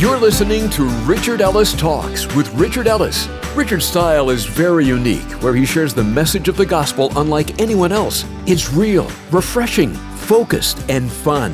You're listening to Richard Ellis Talks with Richard Ellis. Richard's style is very unique, where he shares the message of the gospel unlike anyone else. It's real, refreshing, focused, and fun.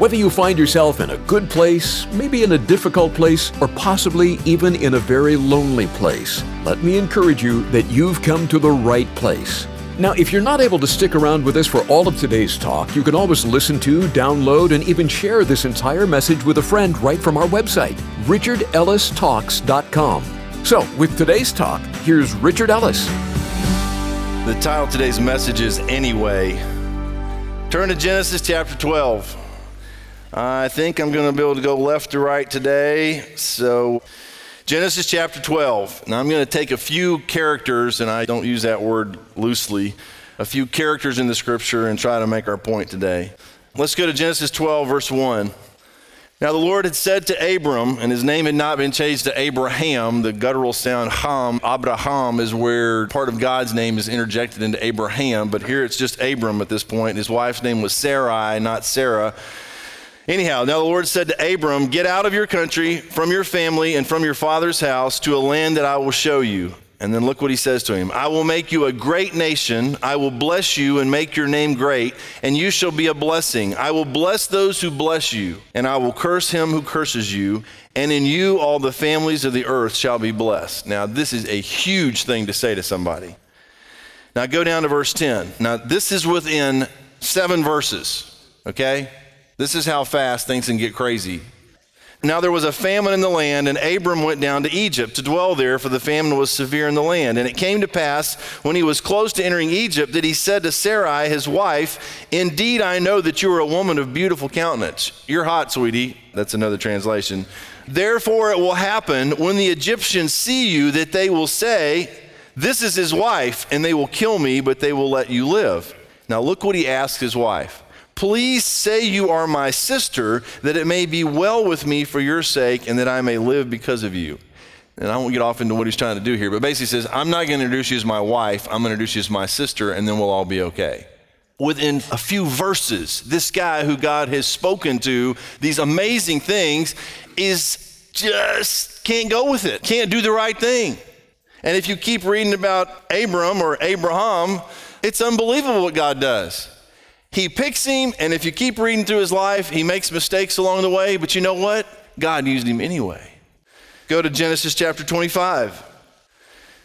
Whether you find yourself in a good place, maybe in a difficult place, or possibly even in a very lonely place, let me encourage you that you've come to the right place. Now, if you're not able to stick around with us for all of today's talk, you can always listen to, download, and even share this entire message with a friend right from our website, richardellistalks.com. So, with today's talk, here's Richard Ellis. The title of today's message is Anyway. Turn to Genesis chapter 12. I think I'm going to be able to go left to right today. So, Genesis chapter 12. Now, I'm going to take a few characters, and I don't use that word loosely, a few characters in the scripture and try to make our point today. Let's go to Genesis 12, verse 1. Now, the Lord had said to Abram, and his name had not been changed to Abraham, the guttural sound Ham, Abraham is where part of God's name is interjected into Abraham, but here it's just Abram at this point. His wife's name was Sarai, not Sarah. Anyhow, now the Lord said to Abram, Get out of your country, from your family, and from your father's house to a land that I will show you. And then look what he says to him I will make you a great nation. I will bless you and make your name great, and you shall be a blessing. I will bless those who bless you, and I will curse him who curses you. And in you all the families of the earth shall be blessed. Now, this is a huge thing to say to somebody. Now, go down to verse 10. Now, this is within seven verses, okay? This is how fast things can get crazy. Now there was a famine in the land, and Abram went down to Egypt to dwell there, for the famine was severe in the land. And it came to pass, when he was close to entering Egypt, that he said to Sarai, his wife, Indeed, I know that you are a woman of beautiful countenance. You're hot, sweetie. That's another translation. Therefore, it will happen when the Egyptians see you that they will say, This is his wife, and they will kill me, but they will let you live. Now, look what he asked his wife. Please say you are my sister, that it may be well with me for your sake, and that I may live because of you. And I won't get off into what he's trying to do here, but basically says, I'm not going to introduce you as my wife, I'm going to introduce you as my sister, and then we'll all be okay. Within a few verses, this guy who God has spoken to, these amazing things, is just can't go with it, can't do the right thing. And if you keep reading about Abram or Abraham, it's unbelievable what God does. He picks him, and if you keep reading through his life, he makes mistakes along the way, but you know what? God used him anyway. Go to Genesis chapter 25,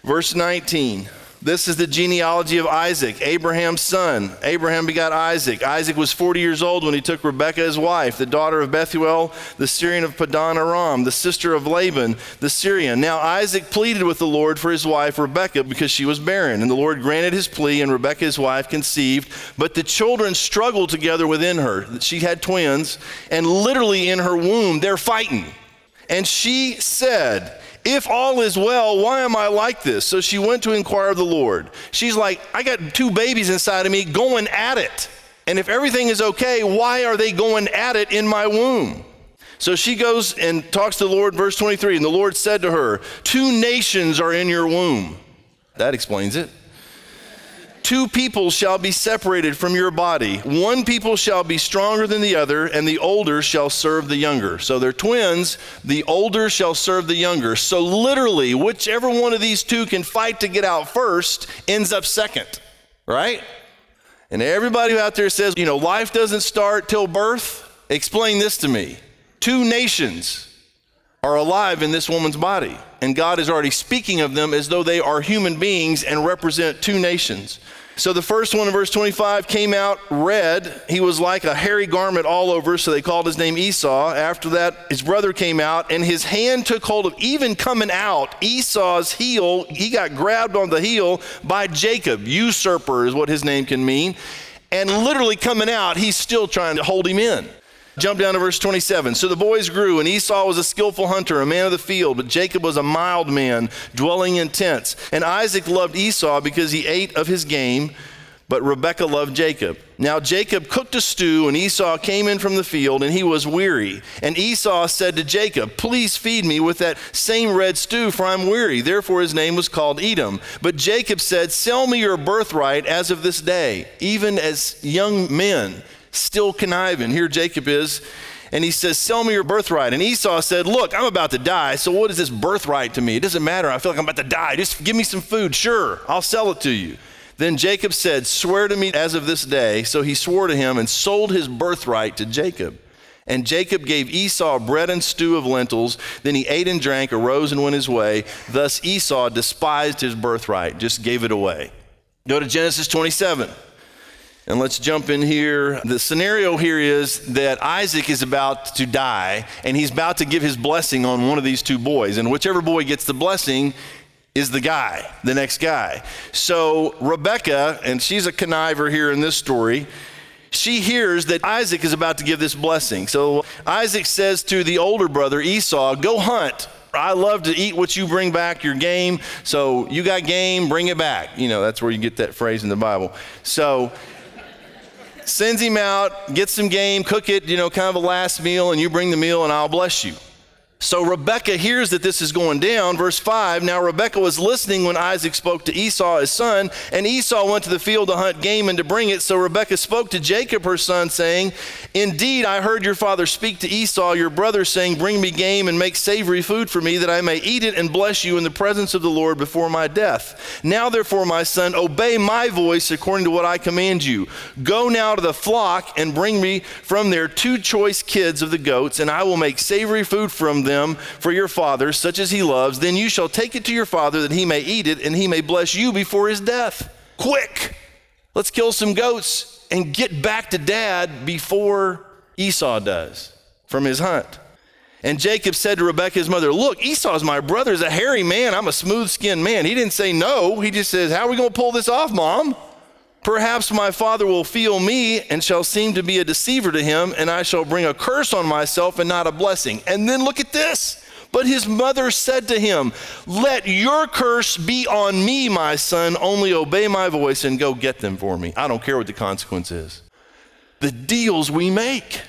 verse 19. This is the genealogy of Isaac, Abraham's son. Abraham begot Isaac. Isaac was 40 years old when he took Rebekah his wife, the daughter of Bethuel, the Syrian of Padan Aram, the sister of Laban, the Syrian. Now Isaac pleaded with the Lord for his wife Rebekah because she was barren. And the Lord granted his plea, and Rebekah his wife conceived. But the children struggled together within her. She had twins, and literally in her womb, they're fighting. And she said, if all is well, why am I like this? So she went to inquire of the Lord. She's like, I got two babies inside of me going at it. And if everything is okay, why are they going at it in my womb? So she goes and talks to the Lord, verse 23. And the Lord said to her, Two nations are in your womb. That explains it. Two people shall be separated from your body. One people shall be stronger than the other, and the older shall serve the younger. So they're twins. The older shall serve the younger. So literally, whichever one of these two can fight to get out first ends up second, right? And everybody out there says, you know, life doesn't start till birth. Explain this to me. Two nations are alive in this woman's body, and God is already speaking of them as though they are human beings and represent two nations. So the first one in verse 25 came out red. He was like a hairy garment all over, so they called his name Esau. After that, his brother came out, and his hand took hold of, even coming out, Esau's heel. He got grabbed on the heel by Jacob. Usurper is what his name can mean. And literally coming out, he's still trying to hold him in. Jump down to verse 27. So the boys grew, and Esau was a skillful hunter, a man of the field, but Jacob was a mild man, dwelling in tents. And Isaac loved Esau because he ate of his game, but Rebekah loved Jacob. Now Jacob cooked a stew, and Esau came in from the field, and he was weary. And Esau said to Jacob, Please feed me with that same red stew, for I'm weary. Therefore his name was called Edom. But Jacob said, Sell me your birthright as of this day, even as young men still conniving. Here Jacob is. And he says, Sell me your birthright. And Esau said, Look, I'm about to die, so what is this birthright to me? It doesn't matter. I feel like I'm about to die. Just give me some food. Sure, I'll sell it to you. Then Jacob said, Swear to me as of this day. So he swore to him and sold his birthright to Jacob. And Jacob gave Esau bread and stew of lentils. Then he ate and drank, arose and went his way. Thus Esau despised his birthright, just gave it away. Go to Genesis 27. And let's jump in here. The scenario here is that Isaac is about to die, and he's about to give his blessing on one of these two boys. And whichever boy gets the blessing is the guy, the next guy. So Rebekah, and she's a conniver here in this story, she hears that Isaac is about to give this blessing. So Isaac says to the older brother Esau, Go hunt. I love to eat what you bring back, your game. So you got game, bring it back. You know, that's where you get that phrase in the Bible. So sends him out, gets some game, cook it, you know, kind of a last meal, and you bring the meal and I'll bless you. So Rebekah hears that this is going down. Verse 5 Now Rebekah was listening when Isaac spoke to Esau, his son, and Esau went to the field to hunt game and to bring it. So Rebekah spoke to Jacob, her son, saying, Indeed, I heard your father speak to Esau, your brother, saying, Bring me game and make savory food for me, that I may eat it and bless you in the presence of the Lord before my death. Now, therefore, my son, obey my voice according to what I command you. Go now to the flock and bring me from there two choice kids of the goats, and I will make savory food from them them for your father, such as he loves, then you shall take it to your father that he may eat it and he may bless you before his death. Quick, let's kill some goats and get back to dad before Esau does from his hunt. And Jacob said to Rebekah, his mother, Look, Esau's my brother, is a hairy man. I'm a smooth skinned man. He didn't say no. He just says, How are we going to pull this off, mom? Perhaps my father will feel me and shall seem to be a deceiver to him, and I shall bring a curse on myself and not a blessing. And then look at this. But his mother said to him, Let your curse be on me, my son. Only obey my voice and go get them for me. I don't care what the consequence is. The deals we make.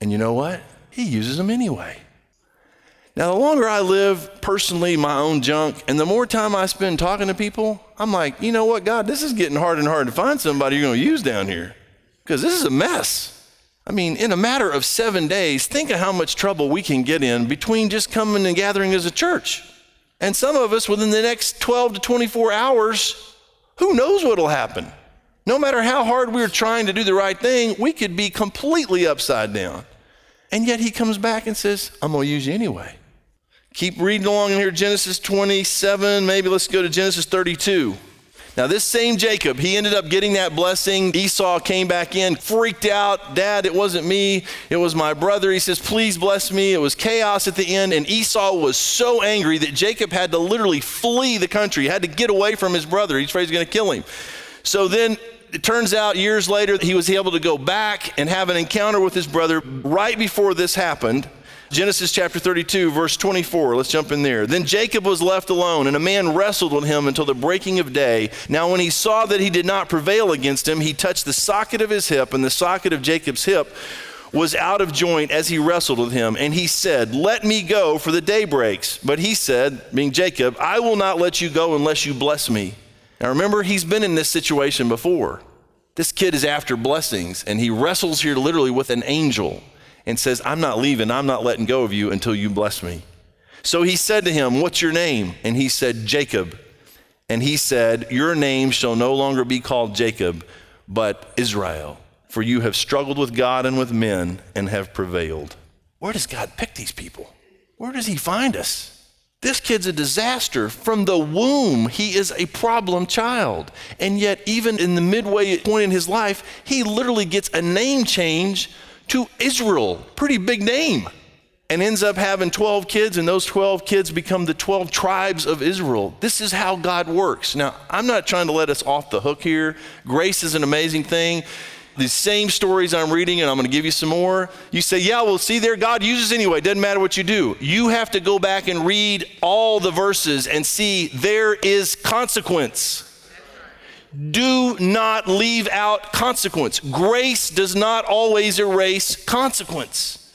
And you know what? He uses them anyway. Now, the longer I live personally my own junk, and the more time I spend talking to people, I'm like, you know what, God, this is getting hard and hard to find somebody you're going to use down here because this is a mess. I mean, in a matter of seven days, think of how much trouble we can get in between just coming and gathering as a church. And some of us, within the next 12 to 24 hours, who knows what will happen? No matter how hard we're trying to do the right thing, we could be completely upside down. And yet he comes back and says, I'm going to use you anyway. Keep reading along in here, Genesis 27, maybe let's go to Genesis 32. Now, this same Jacob, he ended up getting that blessing. Esau came back in, freaked out. Dad, it wasn't me, it was my brother. He says, Please bless me. It was chaos at the end. And Esau was so angry that Jacob had to literally flee the country, had to get away from his brother. He's afraid he's going to kill him. So then it turns out years later, he was able to go back and have an encounter with his brother right before this happened. Genesis chapter 32, verse 24. Let's jump in there. Then Jacob was left alone, and a man wrestled with him until the breaking of day. Now, when he saw that he did not prevail against him, he touched the socket of his hip, and the socket of Jacob's hip was out of joint as he wrestled with him. And he said, Let me go, for the day breaks. But he said, being Jacob, I will not let you go unless you bless me. Now remember, he's been in this situation before. This kid is after blessings, and he wrestles here literally with an angel and says, I'm not leaving, I'm not letting go of you until you bless me. So he said to him, What's your name? And he said, Jacob. And he said, Your name shall no longer be called Jacob, but Israel, for you have struggled with God and with men and have prevailed. Where does God pick these people? Where does he find us? This kid's a disaster. From the womb, he is a problem child. And yet, even in the midway point in his life, he literally gets a name change to Israel, pretty big name, and ends up having 12 kids, and those 12 kids become the 12 tribes of Israel. This is how God works. Now, I'm not trying to let us off the hook here. Grace is an amazing thing. The same stories I'm reading, and I'm going to give you some more. You say, Yeah, well, see there, God uses anyway. Doesn't matter what you do. You have to go back and read all the verses and see there is consequence. Do not leave out consequence. Grace does not always erase consequence.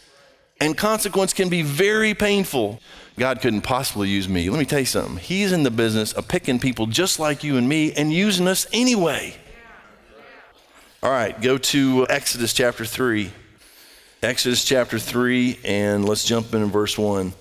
And consequence can be very painful. God couldn't possibly use me. Let me tell you something. He's in the business of picking people just like you and me and using us anyway. All right, go to Exodus chapter 3. Exodus chapter 3, and let's jump in in verse 1.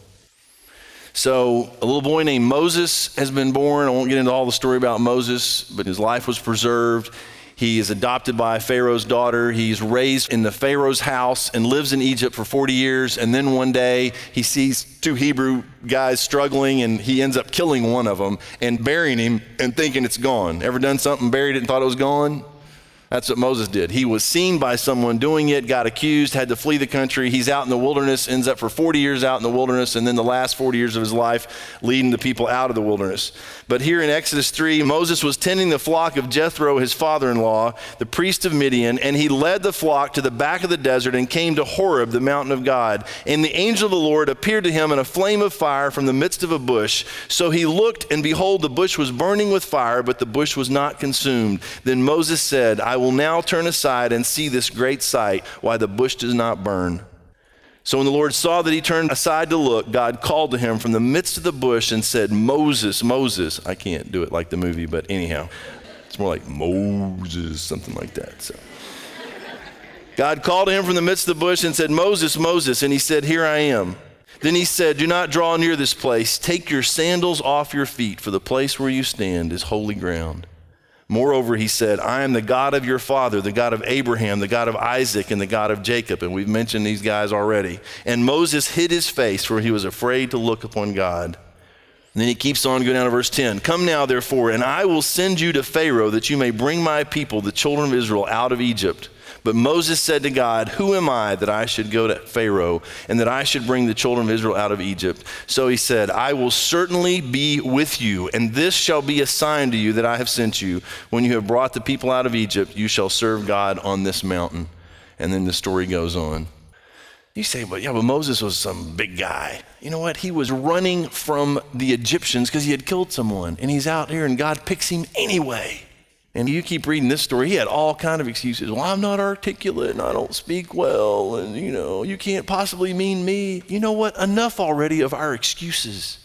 So, a little boy named Moses has been born. I won't get into all the story about Moses, but his life was preserved. He is adopted by Pharaoh's daughter. He's raised in the Pharaoh's house and lives in Egypt for 40 years. And then one day he sees two Hebrew guys struggling and he ends up killing one of them and burying him and thinking it's gone. Ever done something, buried it, and thought it was gone? That's what Moses did. He was seen by someone doing it, got accused, had to flee the country. He's out in the wilderness, ends up for 40 years out in the wilderness, and then the last 40 years of his life leading the people out of the wilderness. But here in Exodus 3, Moses was tending the flock of Jethro, his father in law, the priest of Midian, and he led the flock to the back of the desert and came to Horeb, the mountain of God. And the angel of the Lord appeared to him in a flame of fire from the midst of a bush. So he looked, and behold, the bush was burning with fire, but the bush was not consumed. Then Moses said, I will now turn aside and see this great sight, why the bush does not burn. So when the Lord saw that he turned aside to look, God called to him from the midst of the bush and said, Moses, Moses. I can't do it like the movie, but anyhow, it's more like Moses, something like that. So. God called to him from the midst of the bush and said, Moses, Moses. And he said, Here I am. Then he said, Do not draw near this place. Take your sandals off your feet, for the place where you stand is holy ground. Moreover, he said, I am the God of your father, the God of Abraham, the God of Isaac, and the God of Jacob. And we've mentioned these guys already. And Moses hid his face, for he was afraid to look upon God. And then he keeps on going down to verse 10. Come now, therefore, and I will send you to Pharaoh, that you may bring my people, the children of Israel, out of Egypt. But Moses said to God, Who am I that I should go to Pharaoh and that I should bring the children of Israel out of Egypt? So he said, I will certainly be with you, and this shall be a sign to you that I have sent you. When you have brought the people out of Egypt, you shall serve God on this mountain. And then the story goes on. You say, but yeah, but Moses was some big guy. You know what? He was running from the Egyptians because he had killed someone, and he's out here, and God picks him anyway. And you keep reading this story, he had all kind of excuses. Well, I'm not articulate and I don't speak well, and you know, you can't possibly mean me. You know what? Enough already of our excuses.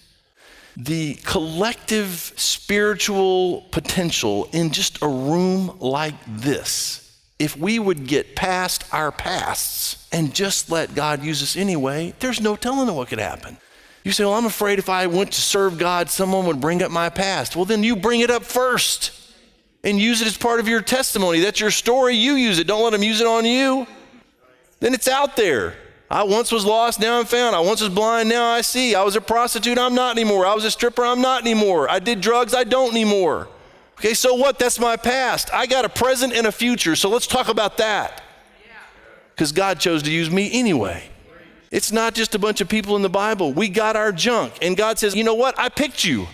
The collective spiritual potential in just a room like this, if we would get past our pasts and just let God use us anyway, there's no telling what could happen. You say, Well, I'm afraid if I went to serve God, someone would bring up my past. Well, then you bring it up first and use it as part of your testimony. That's your story. You use it. Don't let them use it on you. Then it's out there. I once was lost, now I'm found. I once was blind, now I see. I was a prostitute, I'm not anymore. I was a stripper, I'm not anymore. I did drugs, I don't anymore. Okay, so what? That's my past. I got a present and a future, so let's talk about that. Because God chose to use me anyway. It's not just a bunch of people in the Bible. We got our junk, and God says, you know what? I picked you.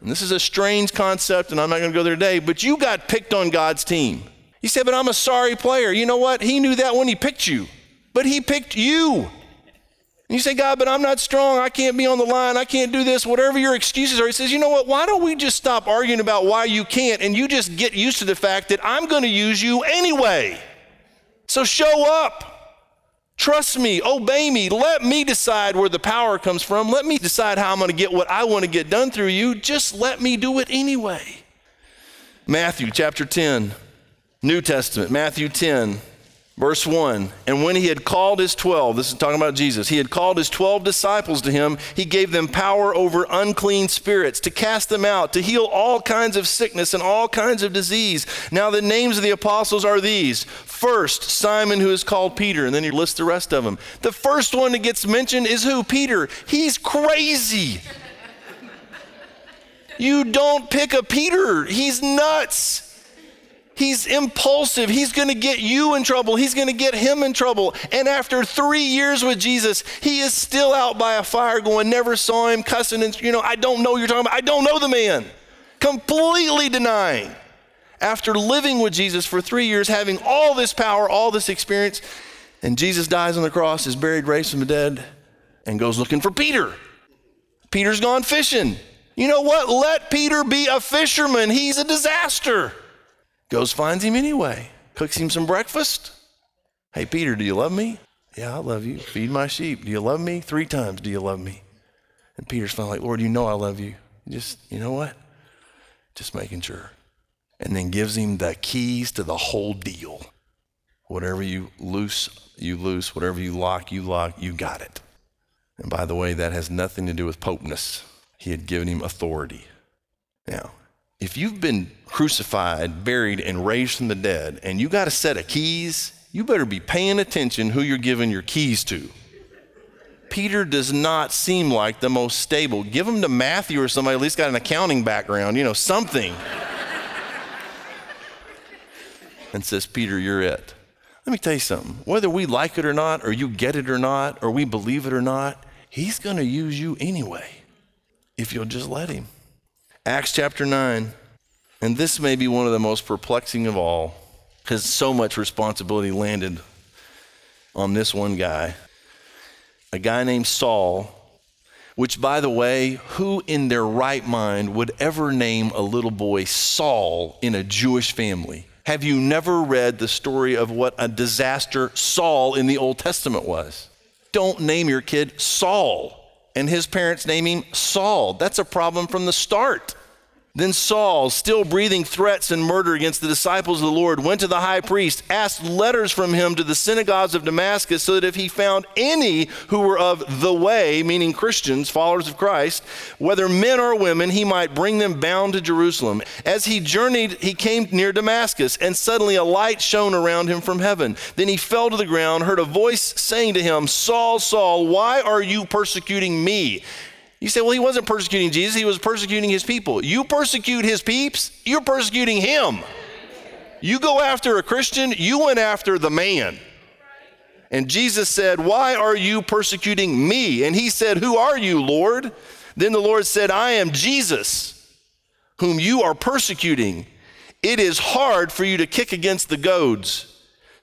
And this is a strange concept, and I'm not going to go there today, but you got picked on God's team. You said, but I'm a sorry player. You know what? He knew that when he picked you, but he picked you. And you say, God, but I'm not strong. I can't be on the line. I can't do this. Whatever your excuses are. He says, you know what? Why don't we just stop arguing about why you can't and you just get used to the fact that I'm going to use you anyway? So show up. Trust me, obey me, let me decide where the power comes from. Let me decide how I'm going to get what I want to get done through you. Just let me do it anyway. Matthew chapter 10, New Testament, Matthew 10, Verse 1 And when he had called his 12, this is talking about Jesus, he had called his 12 disciples to him. He gave them power over unclean spirits to cast them out, to heal all kinds of sickness and all kinds of disease. Now, the names of the apostles are these First, Simon, who is called Peter, and then he lists the rest of them. The first one that gets mentioned is who? Peter. He's crazy. you don't pick a Peter, he's nuts. He's impulsive. He's going to get you in trouble. He's going to get him in trouble. And after three years with Jesus, he is still out by a fire going, never saw him cussing. And, you know, I don't know you're talking about. I don't know the man. Completely denying. After living with Jesus for three years, having all this power, all this experience, and Jesus dies on the cross, is buried, raised from the dead, and goes looking for Peter. Peter's gone fishing. You know what? Let Peter be a fisherman. He's a disaster. Goes, finds him anyway, cooks him some breakfast. Hey, Peter, do you love me? Yeah, I love you. Feed my sheep. Do you love me? Three times, do you love me? And Peter's finally like, Lord, you know I love you. Just, you know what? Just making sure. And then gives him the keys to the whole deal. Whatever you loose, you loose. Whatever you lock, you lock. You got it. And by the way, that has nothing to do with popeness. He had given him authority. Now, if you've been crucified, buried, and raised from the dead, and you got a set of keys, you better be paying attention who you're giving your keys to. Peter does not seem like the most stable. Give him to Matthew or somebody at least got an accounting background, you know, something. and says, Peter, you're it. Let me tell you something. Whether we like it or not, or you get it or not, or we believe it or not, he's going to use you anyway if you'll just let him. Acts chapter 9. And this may be one of the most perplexing of all because so much responsibility landed on this one guy. A guy named Saul, which, by the way, who in their right mind would ever name a little boy Saul in a Jewish family? Have you never read the story of what a disaster Saul in the Old Testament was? Don't name your kid Saul. And his parents name him Saul. That's a problem from the start. Then Saul, still breathing threats and murder against the disciples of the Lord, went to the high priest, asked letters from him to the synagogues of Damascus, so that if he found any who were of the way, meaning Christians, followers of Christ, whether men or women, he might bring them bound to Jerusalem. As he journeyed, he came near Damascus, and suddenly a light shone around him from heaven. Then he fell to the ground, heard a voice saying to him, Saul, Saul, why are you persecuting me? You say, well, he wasn't persecuting Jesus, he was persecuting his people. You persecute his peeps, you're persecuting him. You go after a Christian, you went after the man. And Jesus said, Why are you persecuting me? And he said, Who are you, Lord? Then the Lord said, I am Jesus, whom you are persecuting. It is hard for you to kick against the goads.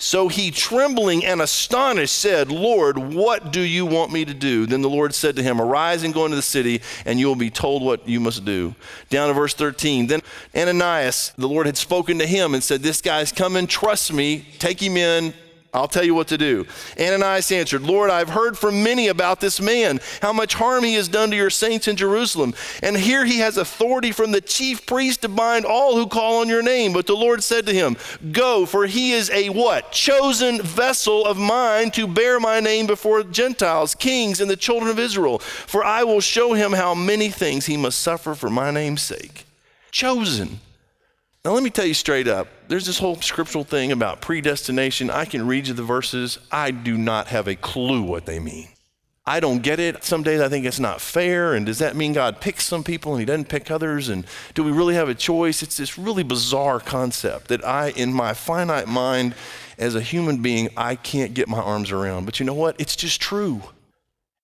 So he, trembling and astonished, said, Lord, what do you want me to do? Then the Lord said to him, Arise and go into the city, and you will be told what you must do. Down to verse 13. Then Ananias, the Lord had spoken to him and said, This guy's coming, trust me, take him in, I'll tell you what to do. Ananias answered, Lord, I've heard from many about this man, how much harm he has done to your saints in Jerusalem. And here he has authority from the chief priest to bind all who call on your name. But the Lord said to him, Go, for he is a what? Chosen vessel of mine to bear my name before Gentiles, kings, and the children of Israel. For I will show him how many things he must suffer for my name's sake. Chosen. Now, let me tell you straight up there's this whole scriptural thing about predestination. I can read you the verses, I do not have a clue what they mean. I don't get it. Some days I think it's not fair. And does that mean God picks some people and he doesn't pick others? And do we really have a choice? It's this really bizarre concept that I, in my finite mind as a human being, I can't get my arms around. But you know what? It's just true.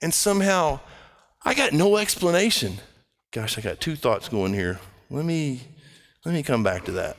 And somehow I got no explanation. Gosh, I got two thoughts going here. Let me let me come back to that.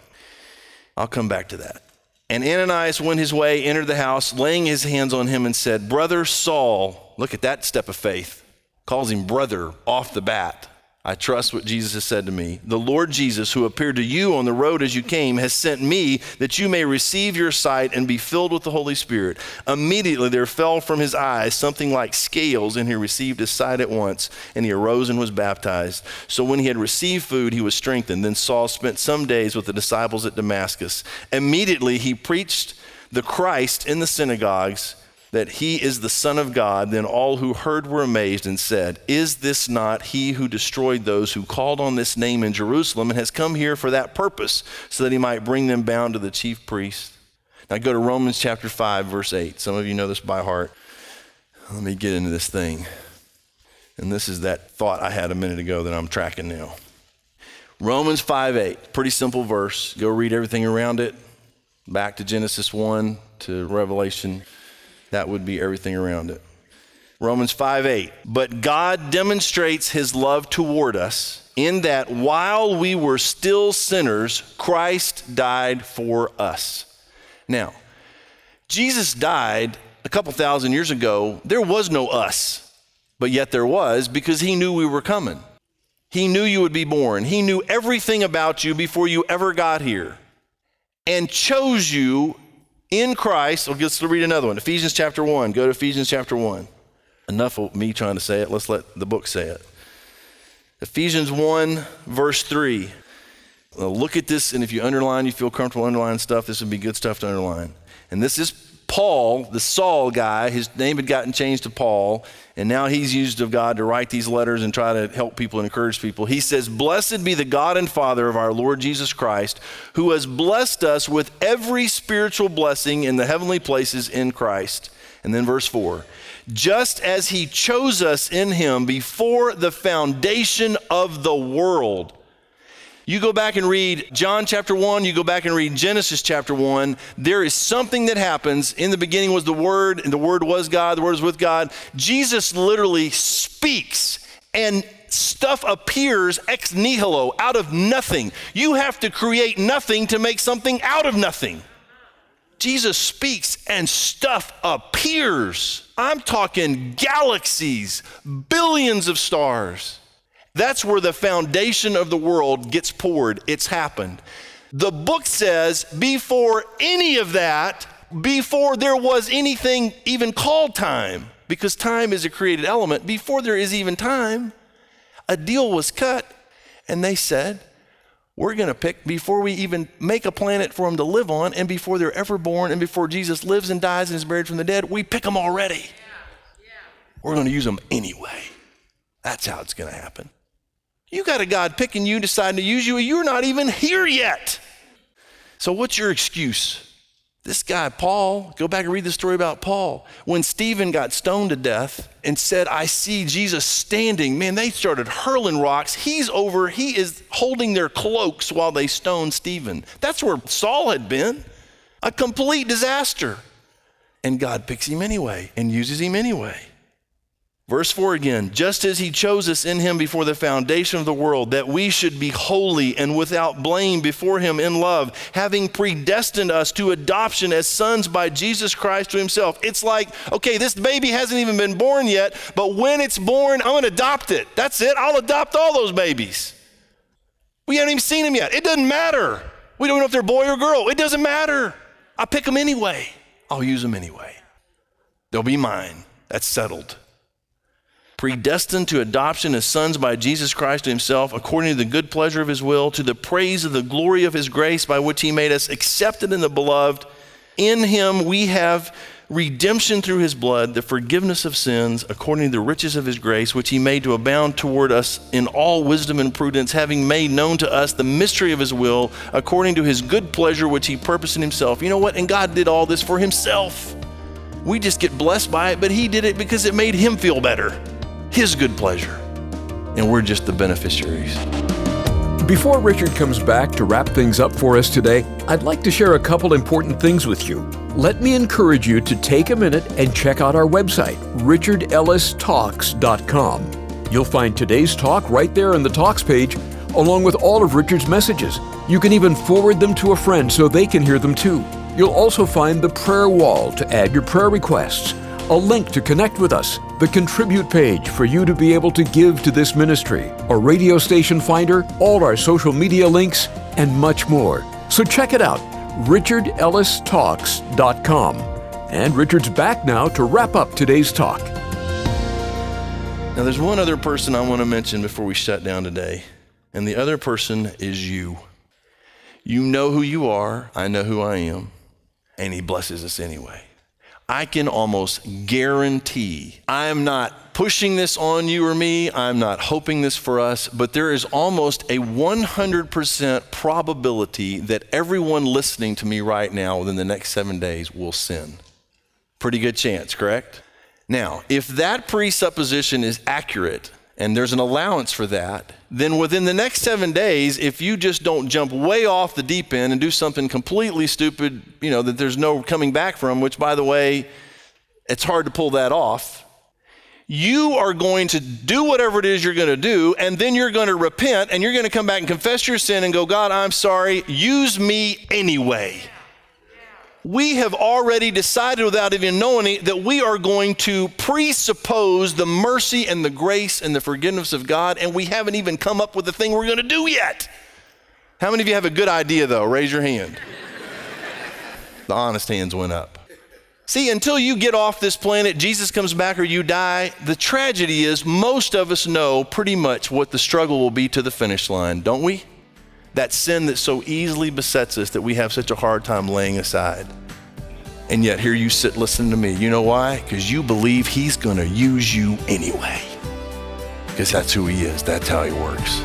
I'll come back to that. And Ananias went his way, entered the house, laying his hands on him, and said, Brother Saul, look at that step of faith, calls him brother off the bat. I trust what Jesus has said to me. The Lord Jesus, who appeared to you on the road as you came, has sent me that you may receive your sight and be filled with the Holy Spirit. Immediately there fell from his eyes something like scales, and he received his sight at once, and he arose and was baptized. So when he had received food, he was strengthened. Then Saul spent some days with the disciples at Damascus. Immediately he preached the Christ in the synagogues that he is the Son of God, then all who heard were amazed and said, Is this not he who destroyed those who called on this name in Jerusalem and has come here for that purpose, so that he might bring them bound to the chief priest? Now go to Romans chapter 5, verse 8. Some of you know this by heart. Let me get into this thing. And this is that thought I had a minute ago that I'm tracking now. Romans 5 8, pretty simple verse. Go read everything around it. Back to Genesis 1 to Revelation that would be everything around it. Romans 5 8. But God demonstrates his love toward us in that while we were still sinners, Christ died for us. Now, Jesus died a couple thousand years ago. There was no us, but yet there was because he knew we were coming. He knew you would be born. He knew everything about you before you ever got here and chose you in Christ. Oh, I'll just read another one. Ephesians chapter 1. Go to Ephesians chapter 1. Enough of me trying to say it. Let's let the book say it. Ephesians 1, verse 3. Now look at this, and if you underline, you feel comfortable underlining stuff, this would be good stuff to underline. And this is Paul, the Saul guy. His name had gotten changed to Paul, and now he's used of God to write these letters and try to help people and encourage people. He says, Blessed be the God and Father of our Lord Jesus Christ, who has blessed us with every spiritual blessing in the heavenly places in Christ. And then verse 4 just as he chose us in him before the foundation of the world you go back and read John chapter 1, you go back and read Genesis chapter 1. There is something that happens. In the beginning was the Word, and the Word was God, the Word was with God. Jesus literally speaks, and stuff appears ex nihilo, out of nothing. You have to create nothing to make something out of nothing. Jesus speaks, and stuff appears. I'm talking galaxies, billions of stars. That's where the foundation of the world gets poured. It's happened. The book says before any of that, before there was anything even called time, because time is a created element, before there is even time, a deal was cut, and they said, we're going to pick before we even make a planet for them to live on, and before they're ever born, and before Jesus lives and dies and is buried from the dead, we pick them already. Yeah. Yeah. We're going to use them anyway. That's how it's going to happen. You got a God picking you, deciding to use you, and you're not even here yet. So, what's your excuse? This guy, Paul, go back and read the story about Paul. When Stephen got stoned to death and said, I see Jesus standing, man, they started hurling rocks. He's over, he is holding their cloaks while they stone Stephen. That's where Saul had been. A complete disaster. And God picks him anyway and uses him anyway. Verse 4 again, just as he chose us in him before the foundation of the world, that we should be holy and without blame before him in love, having predestined us to adoption as sons by Jesus Christ to himself. It's like, okay, this baby hasn't even been born yet, but when it's born, I'm going to adopt it. That's it. I'll adopt all those babies. We haven't even seen them yet. It doesn't matter. We don't know if they're boy or girl. It doesn't matter. I pick them anyway. I'll use them anyway. They'll be mine. That's settled predestined to adoption as sons by Jesus Christ to himself, according to the good pleasure of his will, to the praise of the glory of his grace by which he made us accepted in the beloved. In him we have redemption through his blood, the forgiveness of sins, according to the riches of his grace, which he made to abound toward us in all wisdom and prudence, having made known to us the mystery of his will, according to his good pleasure, which he purposed in himself. You know what? And God did all this for himself. We just get blessed by it, but he did it because it made him feel better. His good pleasure. And we're just the beneficiaries. Before Richard comes back to wrap things up for us today, I'd like to share a couple important things with you. Let me encourage you to take a minute and check out our website, richardellistalks.com. You'll find today's talk right there in the Talks page, along with all of Richard's messages. You can even forward them to a friend so they can hear them too. You'll also find the prayer wall to add your prayer requests a link to connect with us, the contribute page for you to be able to give to this ministry, a radio station finder, all our social media links, and much more. So check it out, richardellistalks.com. And Richard's back now to wrap up today's talk. Now, there's one other person I want to mention before we shut down today, and the other person is you. You know who you are, I know who I am, and He blesses us anyway. I can almost guarantee I am not pushing this on you or me, I'm not hoping this for us, but there is almost a 100% probability that everyone listening to me right now within the next seven days will sin. Pretty good chance, correct? Now, if that presupposition is accurate, and there's an allowance for that, then within the next seven days, if you just don't jump way off the deep end and do something completely stupid, you know, that there's no coming back from, which by the way, it's hard to pull that off, you are going to do whatever it is you're going to do, and then you're going to repent and you're going to come back and confess your sin and go, God, I'm sorry, use me anyway we have already decided without even knowing it that we are going to presuppose the mercy and the grace and the forgiveness of God, and we haven't even come up with the thing we're going to do yet. How many of you have a good idea, though? Raise your hand. the honest hands went up. See, until you get off this planet, Jesus comes back or you die, the tragedy is most of us know pretty much what the struggle will be to the finish line, don't we? That sin that so easily besets us that we have such a hard time laying aside. And yet here you sit listening to me. You know why? Because you believe He's going to use you anyway. Because that's who He is, that's how He works.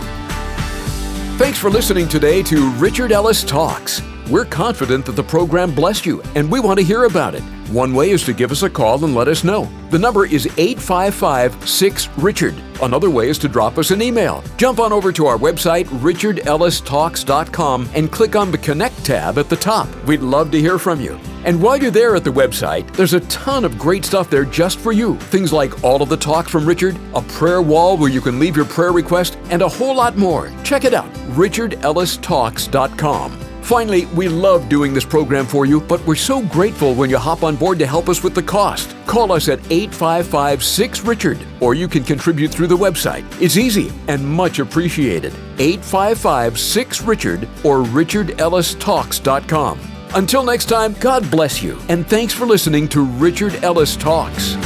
Thanks for listening today to Richard Ellis Talks. We're confident that the program blessed you, and we want to hear about it. One way is to give us a call and let us know. The number is 855 6 Richard. Another way is to drop us an email. Jump on over to our website, richardellistalks.com, and click on the Connect tab at the top. We'd love to hear from you. And while you're there at the website, there's a ton of great stuff there just for you. Things like all of the talks from Richard, a prayer wall where you can leave your prayer request, and a whole lot more. Check it out, richardellistalks.com. Finally, we love doing this program for you, but we're so grateful when you hop on board to help us with the cost. Call us at 855 6 Richard, or you can contribute through the website. It's easy and much appreciated. 855 6 Richard or richardellistalks.com. Until next time, God bless you, and thanks for listening to Richard Ellis Talks.